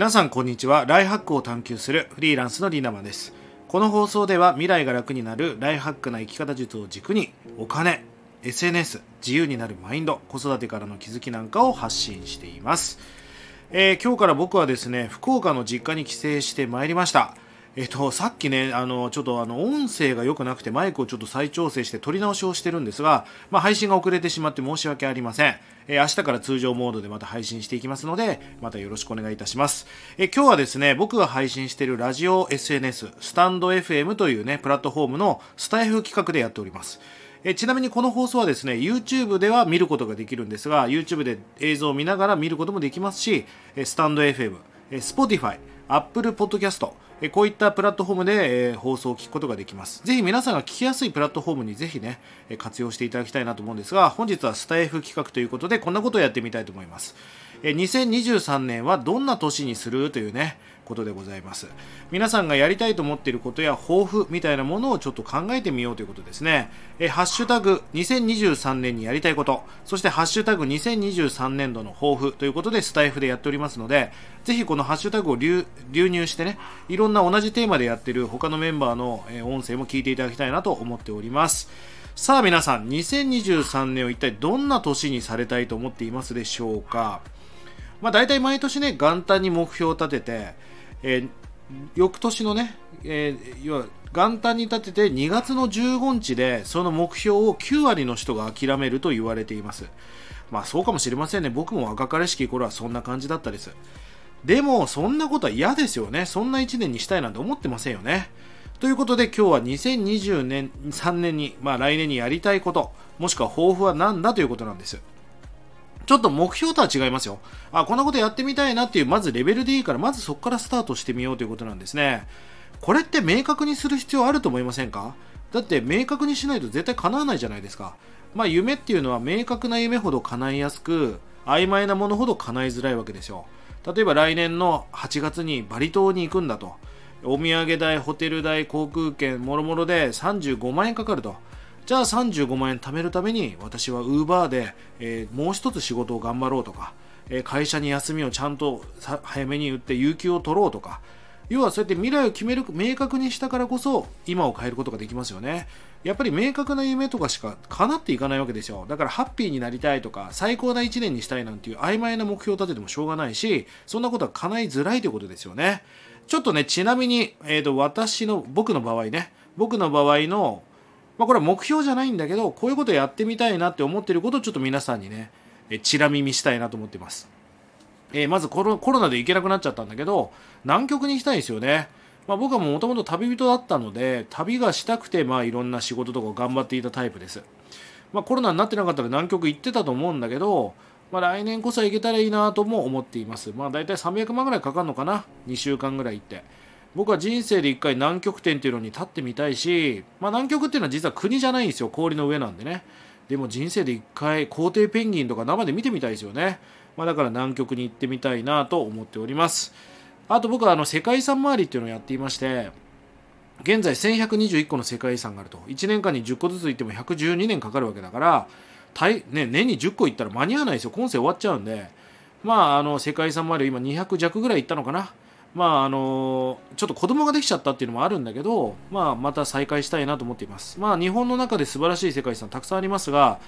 皆さんこんにちは。ライハックを探求するフリーランスのリナマです。この放送では未来が楽になるライハックな生き方術を軸にお金 SNS 自由になるマインド子育てからの気づきなんかを発信しています、えー今日から僕はですね福岡の実家に帰省してまいりました。えっと、さっきね、あの、ちょっとあの、音声が良くなくてマイクをちょっと再調整して撮り直しをしてるんですが、まあ、配信が遅れてしまって申し訳ありません。えー明日から通常モードでまた配信していきますので、またよろしくお願いいたします。えー今日はですね、僕が配信しているラジオ SNS、スタンド FM というね、プラットフォームのスタイフ企画でやっております。えちなみにこの放送はですね、YouTube では見ることができるんですが、YouTube で映像を見ながら見ることもできますし、スタンド FM、Spotify、Apple Podcast、えこういったプラットフォームで、え放送を聞くことができます。ぜひ皆さんが聞きやすいプラットフォームにぜひね、え活用していただきたいなと思うんですが、本日はスタイフ企画ということで、こんなことをやってみたいと思います。2023年はどんな年にするというね、ことでございます。皆さんがやりたいと思っていることや抱負みたいなものをちょっと考えてみようということですね。えハッシュタグ2023年にやりたいこと、そしてハッシュタグ2023年度の抱負ということでスタイフでやっておりますので、ぜひこのハッシュタグを流入してね、いろんな同じテーマでやってる他のメンバーの音声も聞いていただきたいなと思っております。さあ皆さん、2023年を一体どんな年にされたいと思っていますでしょうか？まあ大体毎年ね、元旦に目標を立てて、えー翌年のね、えー要は元旦に立てて2月の15日でその目標を9割の人が諦めると言われています。まあそうかもしれませんね。僕も若かりしき頃はそんな感じだったです。でもそんなことは嫌ですよね。そんな1年にしたいなんて思ってませんよね。ということで今日は2020年3年に、まあ来年にやりたいこと、もしくは抱負は何だということなんです。ちょっと目標とは違いますよ。あ、こんなことやってみたいなっていう、まずレベルでいいから、まずそこからスタートしてみようということなんですね。これって明確にする必要あると思いませんか？だって明確にしないと絶対叶わないじゃないですか。まあ夢っていうのは明確な夢ほど叶いやすく、曖昧なものほど叶いづらいわけですよ。例えば来年の8月にバリ島に行くんだと。お土産代、ホテル代、航空券、もろもろで35万円かかると。じゃあ35万円貯めるために私はウーバーで、えーもう一つ仕事を頑張ろうとか、えー会社に休みをちゃんと早めに打って有給を取ろうとか要はそうやって未来を決める明確にしたからこそ今を変えることができますよね。やっぱり明確な夢とかしか叶っていかないわけですよ。だからハッピーになりたいとか最高な1年にしたいなんていう曖昧な目標を立ててもしょうがないしそんなことは叶いづらいということですよね。ちょっとねちなみに、えー、と私の僕の場合ね僕の場合のまあ、これは目標じゃないんだけどこういうことやってみたいなって思ってることをちょっと皆さんにねえチラ見見したいなと思ってます、えーまずコロコロナで行けなくなっちゃったんだけど南極に行きたいんですよね、まあ、僕はもともと旅人だったので旅がしたくてまあいろんな仕事とかを頑張っていたタイプです、まあ、コロナになってなかったら南極行ってたと思うんだけどまあ、来年こそ行けたらいいなとも思っています。まあ、大体300万ぐらいかかるのかな ?2 週間ぐらい行って。僕は人生で一回南極点っていうのに立ってみたいし、まあ、南極っていうのは実は国じゃないんですよ氷の上なんでね。でも人生で一回皇帝ペンギンとか生で見てみたいですよね、まあ、だから南極に行ってみたいなと思っております。あと僕はあの世界遺産周りっていうのをやっていまして現在1121個の世界遺産があると。1年間に10個ずつ行っても112年かかるわけだから、ね、年に10個行ったら間に合わないですよ。今世終わっちゃうんで。まああの世界遺産周り今200弱ぐらい行ったのかな。まああのちょっと子供ができちゃったっていうのもあるんだけど、まあ、また再開したいなと思っています。まあ、日本の中で素晴らしい世界遺産たくさんありますが、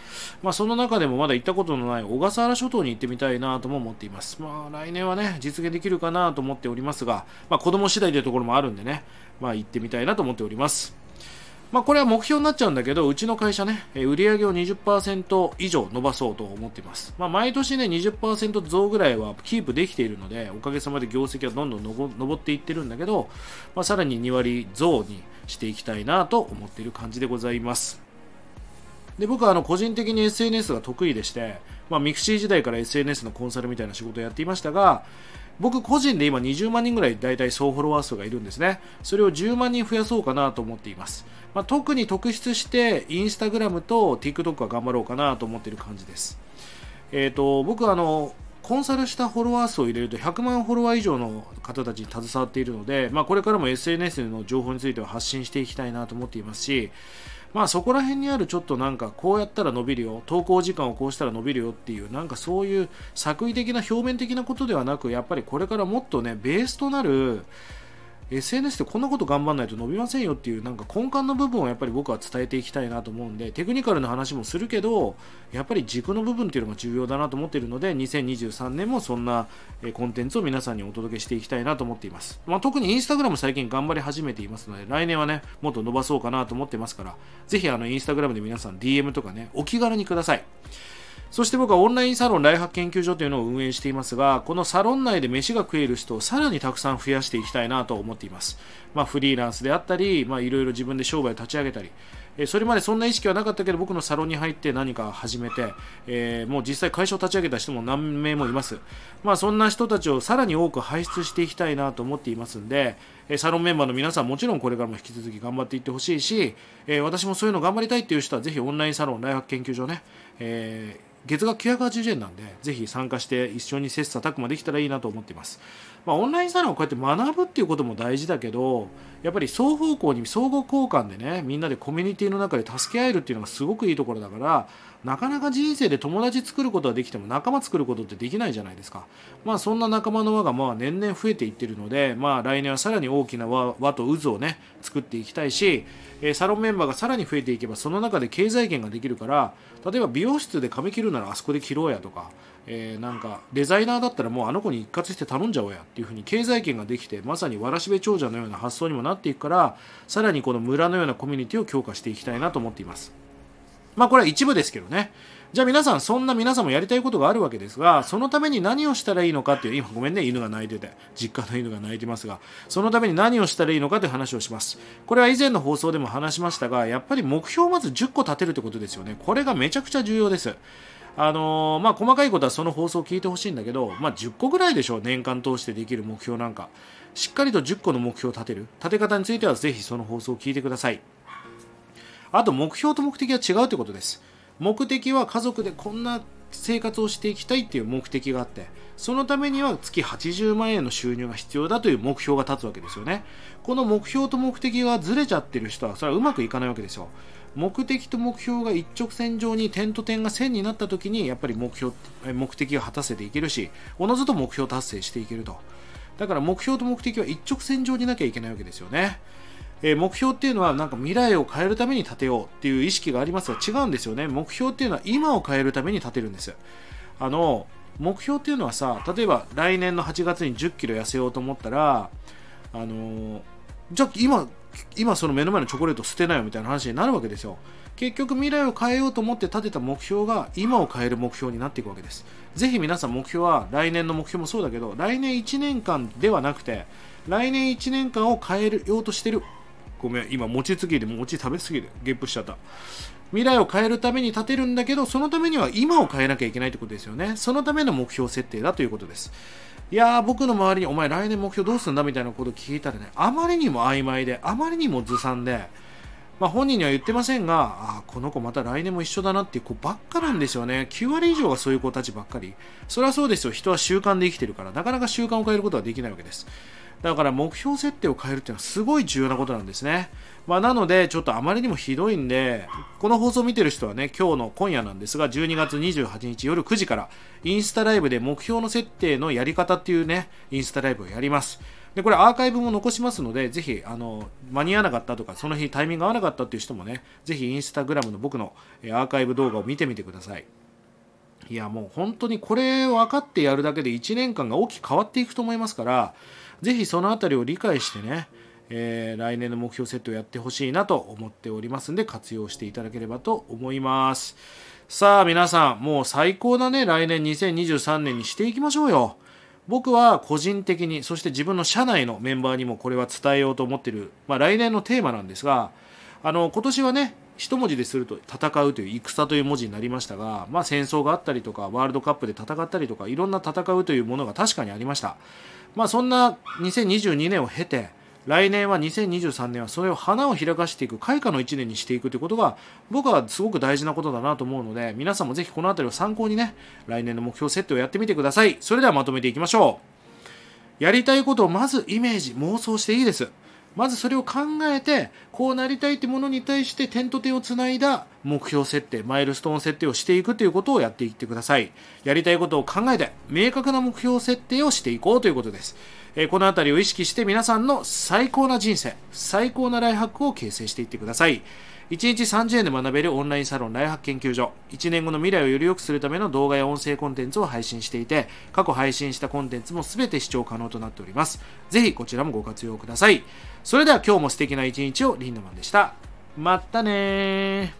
まあ、その中でもまだ行ったことのない小笠原諸島に行ってみたいなとも思っています。まあ、来年はね、実現できるかなと思っておりますが、まあ、子供次第というところもあるんでね、まあ、行ってみたいなと思っております。まあ、これは目標になっちゃうんだけど、うちの会社ね、売り上げを20%以上伸ばそうと思っています。まあ、毎年ね、20%増ぐらいはキープできているので、おかげさまで業績はどんどん上っていってるんだけど、まあ、さらに2割増にしていきたいなと思っている感じでございます。で僕はあの個人的に SNS が得意でして、まあ、ミクシー時代から SNS のコンサルみたいな仕事をやっていましたが僕個人で今20万人ぐらい大体総フォロワー数がいるんですね。それを10万人増やそうかなと思っています、まあ、特に特筆してインスタグラムと TikTok は頑張ろうかなと思っている感じです。えー、と僕はあのコンサルしたフォロワー数を入れると100万フォロワー以上の方たちに携わっているので、まあ、これからも SNS の情報については発信していきたいなと思っていますしまあそこら辺にあるちょっとなんかこうやったら伸びるよ投稿時間をこうしたら伸びるよっていうなんかそういう作為的な表面的なことではなくやっぱりこれからもっとねベースとなる SNS でこんなこと頑張んないと伸びませんよっていうなんか根幹の部分をやっぱり僕は伝えていきたいなと思うんでテクニカルな話もするけどやっぱり軸の部分っていうのが重要だなと思っているので2023年もそんなコンテンツを皆さんにお届けしていきたいなと思っています、まあ、特にインスタグラム最近頑張り始めていますので来年はねもっと伸ばそうかなと思ってますからぜひあのインスタグラムで皆さん DM とかねお気軽にください。そして僕はオンラインサロンライハ研究所というのを運営していますが、このサロン内で飯が食える人をさらにたくさん増やしていきたいなと思っています。まあ、フリーランスであったり、まあ、いろいろ自分で商売を立ち上げたり、えそれまでそんな意識はなかったけど、僕のサロンに入って何か始めて、えー、もう実際会社を立ち上げた人も何名もいます。まあ、そんな人たちをさらに多く輩出していきたいなと思っていますんで、サロンメンバーの皆さんもちろんこれからも引き続き頑張っていってほしいし、えー、私もそういうの頑張りたいっていう人はぜひオンラインサロン、ライフ研究所ね、えー月額980円なんで、ぜひ参加して一緒に切磋琢磨できたらいいなと思っています。まあ、オンラインサロンをこうやって学ぶっていうことも大事だけど、やっぱり双方向に相互交換でね、みんなでコミュニティの中で助け合えるっていうのがすごくいいところだから、なかなか人生で友達作ることはできても仲間作ることってできないじゃないですか。まあそんな仲間の輪がまあ年々増えていってるので、まあ来年はさらに大きな輪輪と渦をね、作っていきたいし、えサロンメンバーがさらに増えていけばその中で経済圏ができるから例えば美容室で髪切るならあそこで切ろうやとか、えー、なんかデザイナーだったらもうあの子に一括して頼んじゃおうやっていうふうに経済圏ができてまさにわらしべ長者のような発想にもなっていくからさらにこの村のようなコミュニティを強化していきたいなと思っていますまあこれは一部ですけどねじゃあ皆さん、そんな皆さんもやりたいことがあるわけですが、そのために何をしたらいいのかっていう、今ごめんね、犬が鳴いてて、実家の犬が鳴いてますが、そのために何をしたらいいのかという話をします。これは以前の放送でも話しましたが、やっぱり目標をまず10個立てるってことですよね。これがめちゃくちゃ重要です。あのー、まあ、細かいことはその放送を聞いてほしいんだけど、まあ、10個ぐらいでしょう、年間通してできる目標なんか。しっかりと10個の目標を立てる。立て方についてはぜひその放送を聞いてください。あと、目標と目的は違うってことです。目的は家族でこんな生活をしていきたいっていう目的があってそのためには月80万円の収入が必要だという目標が立つわけですよねこの目標と目的がずれちゃってる人はそれはうまくいかないわけですよ目的と目標が一直線上に点と点が線になった時にやっぱり目標目的が果たせていけるしおのずと目標達成していけると。だから目標と目的は一直線上になきゃいけないわけですよね。え目標っていうのはなんか未来を変えるために立てようっていう意識がありますが違うんですよね。目標っていうのは今を変えるために立てるんです。あの目標っていうのはさ例えば来年の8月に1 0キロ痩せようと思ったらあのじゃあ今今その目の前のチョコレート捨てないよみたいな話になるわけですよ。結局未来を変えようと思って立てた目標が今を変える目標になっていくわけです。ぜひ皆さん目標は来年の目標もそうだけど来年1年間ではなくて来年1年間を変えようとしてる。ごめん今餅つきで餅食べすぎでゲップしちゃった。未来を変えるために立てるんだけどそのためには今を変えなきゃいけないってことですよねそのための目標設定だということですいやー僕の周りにお前来年目標どうすんだみたいなこと聞いたらねあまりにも曖昧であまりにもずさんでまあ、本人には言ってませんが、あこの子また来年も一緒だなっていう子ばっかなんですよね。9割以上がそういう子たちばっかり。それはそうですよ。人は習慣で生きてるから、なかなか習慣を変えることはできないわけです。だから目標設定を変えるっていうのはすごい重要なことなんですね。まあ、なので、ちょっとあまりにもひどいんで、この放送を見てる人はね、今日の今夜なんですが、12月28日夜9時から、インスタライブで目標の設定のやり方っていうね、インスタライブをやります。で、これアーカイブも残しますので、ぜひ、あの、間に合わなかったとか、その日タイミング合わなかったっていう人もね、ぜひインスタグラムの僕のアーカイブ動画を見てみてください。いや、もう本当にこれ分かってやるだけで1年間が大きく変わっていくと思いますから、ぜひその辺りを理解してね、えー、来年の目標設定をやってほしいなと思っておりますんで活用していただければと思います。さあ皆さんもう最高なね来年2023年にしていきましょうよ。僕は個人的にそして自分の社内のメンバーにもこれは伝えようと思ってる、まあ、来年のテーマなんですがあの今年はね一文字ですると戦うという戦という文字になりましたが、まあ、戦争があったりとかワールドカップで戦ったりとかいろんな戦うというものが確かにありました。まあ、そんな2022年を経て来年は2023年はそれを花を開かしていく開花の1年にしていくということが僕はすごく大事なことだなと思うので皆さんもぜひこの辺りを参考にね来年の目標設定をやってみてください。それではまとめていきましょう。やりたいことをまずイメージ妄想していいです。まずそれを考えてこうなりたいってものに対して点と点をつないだ目標設定マイルストーン設定をしていくということをやっていってください。やりたいことを考えて明確な目標設定をしていこうということです。えこの辺りを意識して皆さんの最高な人生最高なライハックを形成していってください。1日30円で学べるオンラインサロンライハック研究所。1年後の未来をより良くするための動画や音声コンテンツを配信していて過去配信したコンテンツも全て視聴可能となっております。ぜひこちらもご活用ください。それでは今日も素敵な一日をリンダマンでした。またね